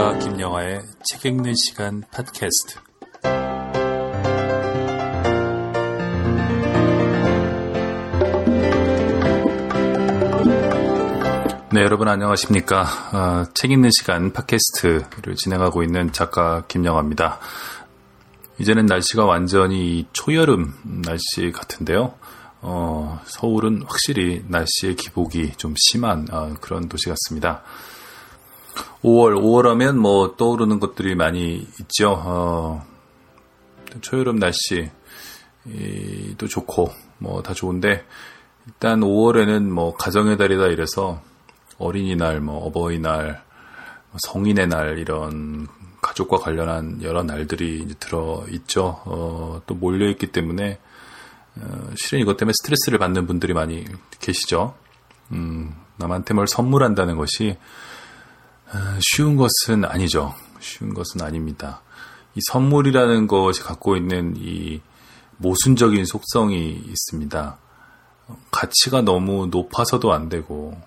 작가 김영하의 책 읽는 시간 팟캐스트. 네, 여러분 안녕하십니까. 어, 책 읽는 시간 팟캐스트를 진행하고 있는 작가 김영하입니다. 이제는 날씨가 완전히 초여름 날씨 같은데요. 어, 서울은 확실히 날씨의 기복이 좀 심한 어, 그런 도시 같습니다. 5월, 5월 하면 뭐 떠오르는 것들이 많이 있죠. 어, 초여름 날씨 도 좋고 뭐 다 좋은데 일단 5월에는 뭐 가정의 달이다 이래서 어린이날, 뭐 어버이날, 뭐 성인의 날 이런 가족과 관련한 여러 날들이 들어 있죠. 어, 또 몰려 있기 때문에 어, 실은 이것 때문에 스트레스를 받는 분들이 많이 계시죠. 음, 남한테 뭘 선물한다는 것이 어, 쉬운 것은 아니죠. 쉬운 것은 아닙니다. 이 선물이라는 것이 갖고 있는 이 모순적인 속성이 있습니다. 가치가 너무 높아서도 안 되고,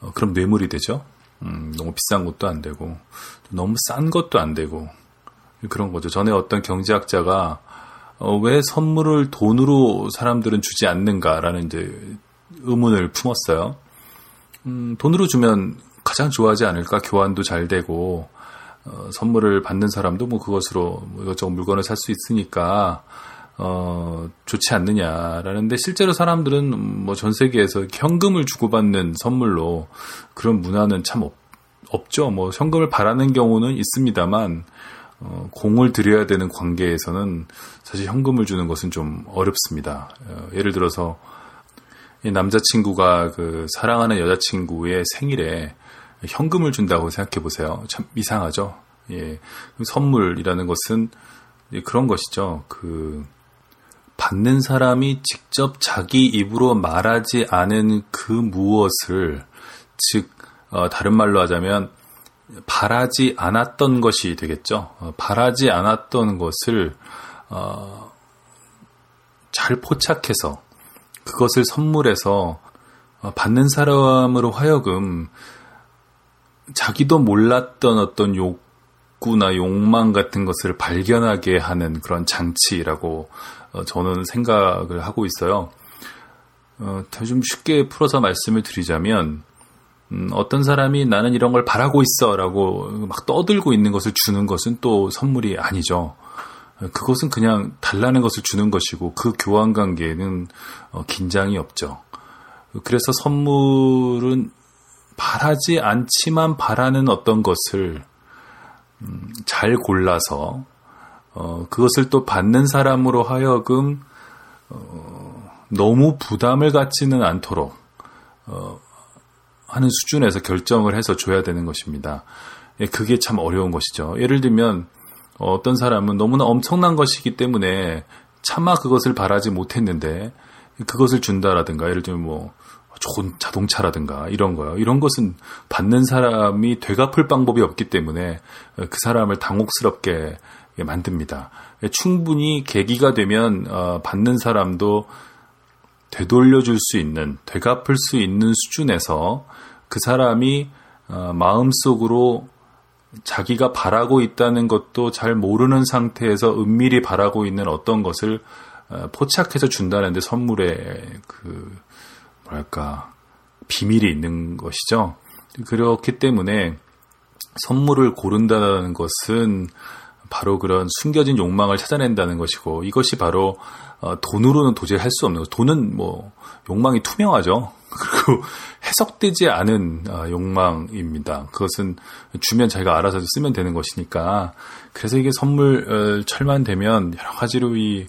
어, 그럼 뇌물이 되죠. 음, 너무 비싼 것도 안 되고, 너무 싼 것도 안 되고, 그런 거죠. 전에 어떤 경제학자가 어, 왜 선물을 돈으로 사람들은 주지 않는가라는 이제 의문을 품었어요. 음, 돈으로 주면 가장 좋아하지 않을까? 교환도 잘 되고, 어, 선물을 받는 사람도 뭐 그것으로 뭐 이것저것 물건을 살 수 있으니까, 어, 좋지 않느냐라는데 실제로 사람들은 뭐 전 세계에서 현금을 주고받는 선물로 그런 문화는 참 없, 없죠. 뭐 현금을 바라는 경우는 있습니다만 어, 공을 들여야 되는 관계에서는 사실 현금을 주는 것은 좀 어렵습니다. 어, 예를 들어서 남자친구가 그 사랑하는 여자친구의 생일에 현금을 준다고 생각해 보세요. 참 이상하죠. 예. 선물이라는 것은 그런 것이죠. 그 받는 사람이 직접 자기 입으로 말하지 않은 그 무엇을 즉 어, 다른 말로 하자면 바라지 않았던 것이 되겠죠. 어, 바라지 않았던 것을 어, 잘 포착해서 그것을 선물해서 어, 받는 사람으로 하여금 자기도 몰랐던 어떤 욕구나 욕망 같은 것을 발견하게 하는 그런 장치라고 어, 저는 생각을 하고 있어요. 어, 좀 쉽게 풀어서 말씀을 드리자면, 음, 어떤 사람이 나는 이런 걸 바라고 있어 라고 막 떠들고 있는 것을 주는 것은 또 선물이 아니죠. 그것은 그냥 달라는 것을 주는 것이고 그 교환 관계에는 어, 긴장이 없죠. 그래서 선물은 바라지 않지만 바라는 어떤 것을 음, 잘 골라서 어, 그것을 또 받는 사람으로 하여금 어, 너무 부담을 갖지는 않도록 어, 하는 수준에서 결정을 해서 줘야 되는 것입니다. 예, 그게 참 어려운 것이죠. 예를 들면 어떤 사람은 너무나 엄청난 것이기 때문에 차마 그것을 바라지 못했는데 그것을 준다라든가 예를 들면 뭐 좋은 자동차라든가 이런 거요. 이런 것은 받는 사람이 되갚을 방법이 없기 때문에 그 사람을 당혹스럽게 만듭니다. 충분히 계기가 되면 어, 받는 사람도 되돌려줄 수 있는, 되갚을 수 있는 수준에서 그 사람이 어, 마음속으로 자기가 바라고 있다는 것도 잘 모르는 상태에서 은밀히 바라고 있는 어떤 것을 어, 포착해서 준다는데 선물에 그 뭐랄까 비밀이 있는 것이죠. 그렇기 때문에 선물을 고른다는 것은 바로 그런 숨겨진 욕망을 찾아낸다는 것이고 이것이 바로 어, 돈으로는 도저히 할 수 없는 것. 돈은 뭐 욕망이 투명하죠. 그리고 해석되지 않은 어, 욕망입니다. 그것은 주면 자기가 알아서 쓰면 되는 것이니까 그래서 이게 선물 철만 되면 여러 가지로 이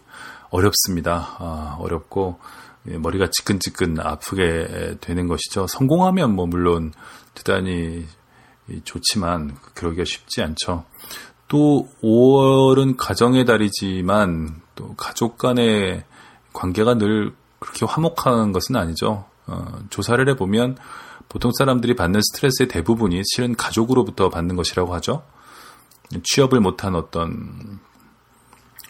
어렵습니다. 아, 어렵고 예, 머리가 지끈지끈 아프게 되는 것이죠. 성공하면 뭐 물론 대단히 좋지만 그러기가 쉽지 않죠. 또 5월은 가정의 달이지만 또 가족 간의 관계가 늘 그렇게 화목한 것은 아니죠. 어, 조사를 해보면 보통 사람들이 받는 스트레스의 대부분이 실은 가족으로부터 받는 것이라고 하죠. 취업을 못한 어떤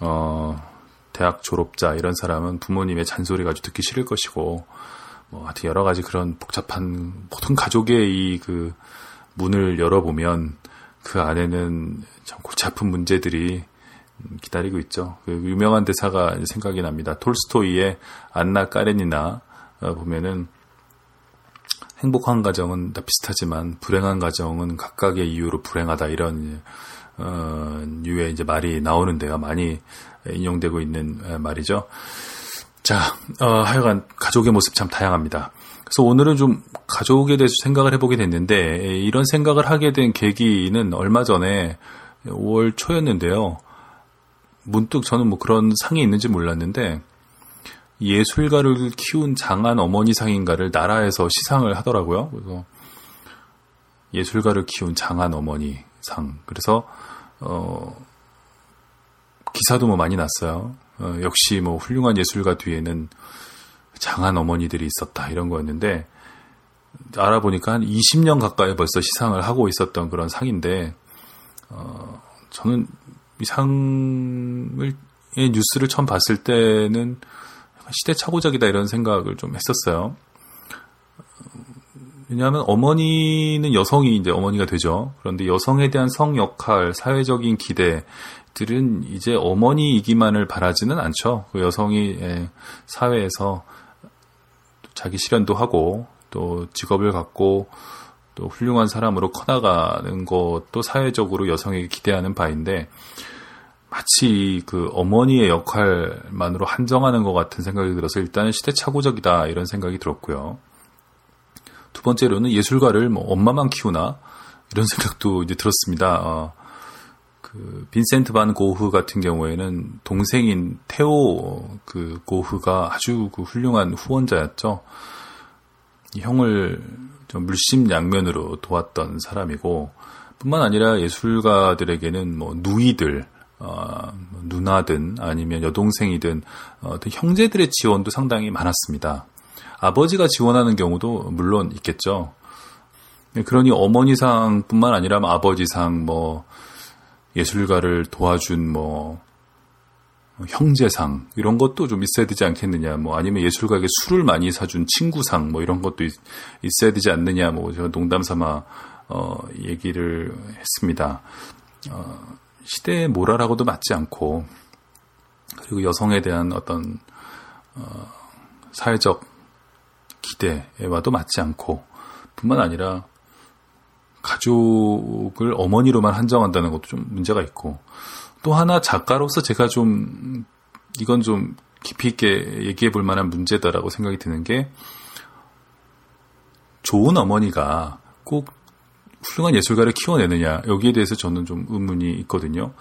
어, 대학 졸업자 이런 사람은 부모님의 잔소리가 아주 듣기 싫을 것이고 뭐 하여튼 여러 가지 그런 복잡한 보통 가족의 이 그 문을 열어보면 그 안에는 참 골치 아픈 문제들이 기다리고 있죠. 그 유명한 대사가 생각이 납니다. 톨스토이의 안나 까레니나 어, 보면은 행복한 가정은 다 비슷하지만 불행한 가정은 각각의 이유로 불행하다 이런 어, 유의 이제 말이 나오는데요. 많이 인용되고 있는 말이죠. 자, 어, 하여간 가족의 모습 참 다양합니다. 그래서 오늘은 좀 가족에 대해서 생각을 해보게 됐는데 이런 생각을 하게 된 계기는 얼마 전에 5월 초였는데요. 문득 저는 뭐 그런 상이 있는지 몰랐는데 예술가를 키운 장한 어머니 상인가를 나라에서 시상을 하더라고요. 그래서 예술가를 키운 장한 어머니 상. 그래서 어 기사도 뭐 많이 났어요. 어, 역시 뭐 훌륭한 예술가 뒤에는 장한 어머니들이 있었다 이런 거였는데 알아보니까 한 20년 가까이 벌써 시상을 하고 있었던 그런 상인데 어, 저는 이 상을 뉴스를 처음 봤을 때는 시대착오적이다 이런 생각을 좀 했었어요. 왜냐하면 어머니는 여성이 이제 어머니가 되죠. 그런데 여성에 대한 성 역할, 사회적인 기대 들은 이제 어머니이기만을 바라지는 않죠. 그 여성이 예, 사회에서 자기 실현도 하고 또 직업을 갖고 또 훌륭한 사람으로 커나가는 것도 사회적으로 여성에게 기대하는 바인데 마치 그 어머니의 역할만으로 한정하는 것 같은 생각이 들어서 일단은 시대착오적이다 이런 생각이 들었고요. 두 번째로는 예술가를 뭐 엄마만 키우나 이런 생각도 이제 들었습니다. 어, 그 빈센트 반 고흐 같은 경우에는 동생인 테오 그 고흐가 아주 그 훌륭한 후원자였죠. 형을 좀 물심양면으로 도왔던 사람이고 뿐만 아니라 예술가들에게는 뭐 누이들 어, 뭐 누나든 아니면 여동생이든 어, 형제들의 지원도 상당히 많았습니다. 아버지가 지원하는 경우도 물론 있겠죠. 그러니 어머니상뿐만 아니라 뭐 아버지상, 뭐 예술가를 도와준 뭐 형제상 이런 것도 좀 있어야 되지 않겠느냐. 뭐 아니면 예술가에게 술을 많이 사준 친구상 뭐 이런 것도 있, 어야 되지 않느냐. 뭐 제가 농담 삼아 어, 얘기를 했습니다. 어, 시대의 모랄하고도 맞지 않고 그리고 여성에 대한 어떤 어, 사회적 기대와도 맞지 않고 뿐만 아니라 가족을 어머니로만 한정한다는 것도 좀 문제가 있고 또 하나 작가로서 제가 좀 이건 좀 깊이 있게 얘기해 볼 만한 문제다라고 생각이 드는 게 좋은 어머니가 꼭 훌륭한 예술가를 키워내느냐 여기에 대해서 저는 좀 의문이 있거든요.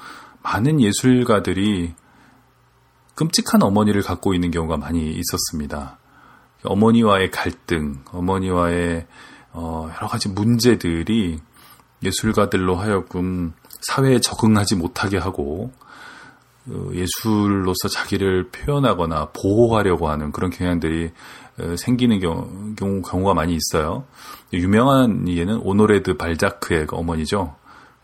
많은 예술가들이 끔찍한 어머니를 갖고 있는 경우가 많이 있었습니다. 어머니와의 갈등, 어머니와의 어, 여러 가지 문제들이 예술가들로 하여금 사회에 적응하지 못하게 하고 어, 예술로서 자기를 표현하거나 보호하려고 하는 그런 경향들이 어, 생기는 경우, 경우, 가 많이 있어요. 유명한 예는 오노레드 발자크의 어머니죠.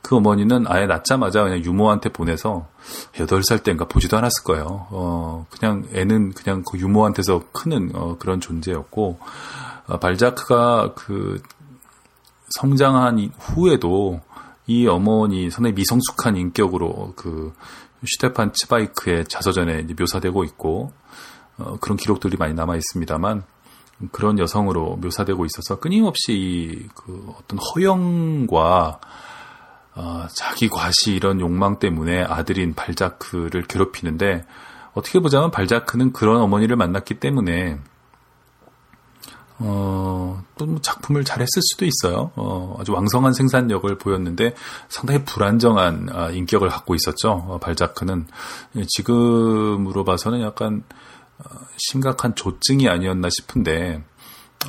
그 어머니는 아예 낳자마자 그냥 유모한테 보내서 8살 때인가 보지도 않았을 거예요. 어, 그냥 애는 그냥 그 유모한테서 크는 어, 그런 존재였고, 어, 발자크가 그 성장한 후에도 이 어머니 선의 미성숙한 인격으로 그 슈테판 츠바이크의 자서전에 묘사되고 있고, 어, 그런 기록들이 많이 남아 있습니다만, 그런 여성으로 묘사되고 있어서 끊임없이 그 어떤 허영과 어, 자기 과시 이런 욕망 때문에 아들인 발자크를 괴롭히는데 어떻게 보자면 발자크는 그런 어머니를 만났기 때문에 어, 또뭐 작품을 잘했을 수도 있어요. 어, 아주 왕성한 생산력을 보였는데 상당히 불안정한 아, 인격을 갖고 있었죠. 어, 발자크는 지금으로 봐서는 약간 어, 심각한 조증이 아니었나 싶은데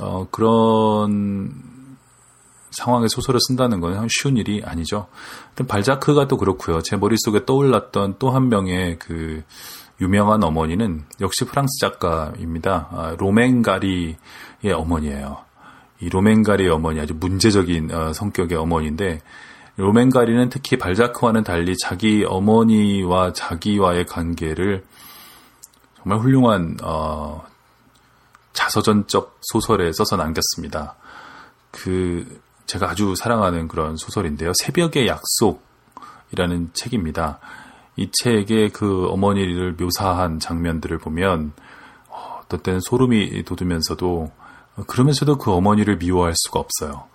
어, 그런 상황의 소설을 쓴다는 건 쉬운 일이 아니죠. 발자크가 또 그렇고요. 제 머릿속에 떠올랐던 또 한 명의 그 유명한 어머니는 역시 프랑스 작가입니다. 아, 로맹가리 예, 어머니예요. 이 로맨가리의 어머니 아주 문제적인 어, 성격의 어머니인데 로맨가리는 특히 발자크와는 달리 자기 어머니와 자기와의 관계를 정말 훌륭한 어, 자서전적 소설에 써서 남겼습니다. 그 제가 아주 사랑하는 그런 소설인데요. 새벽의 약속이라는 책입니다. 이 책에 그 어머니를 묘사한 장면들을 보면 어, 어떤 때는 소름이 돋으면서도 그러면서도 그 어머니를 미워할 수가 없어요.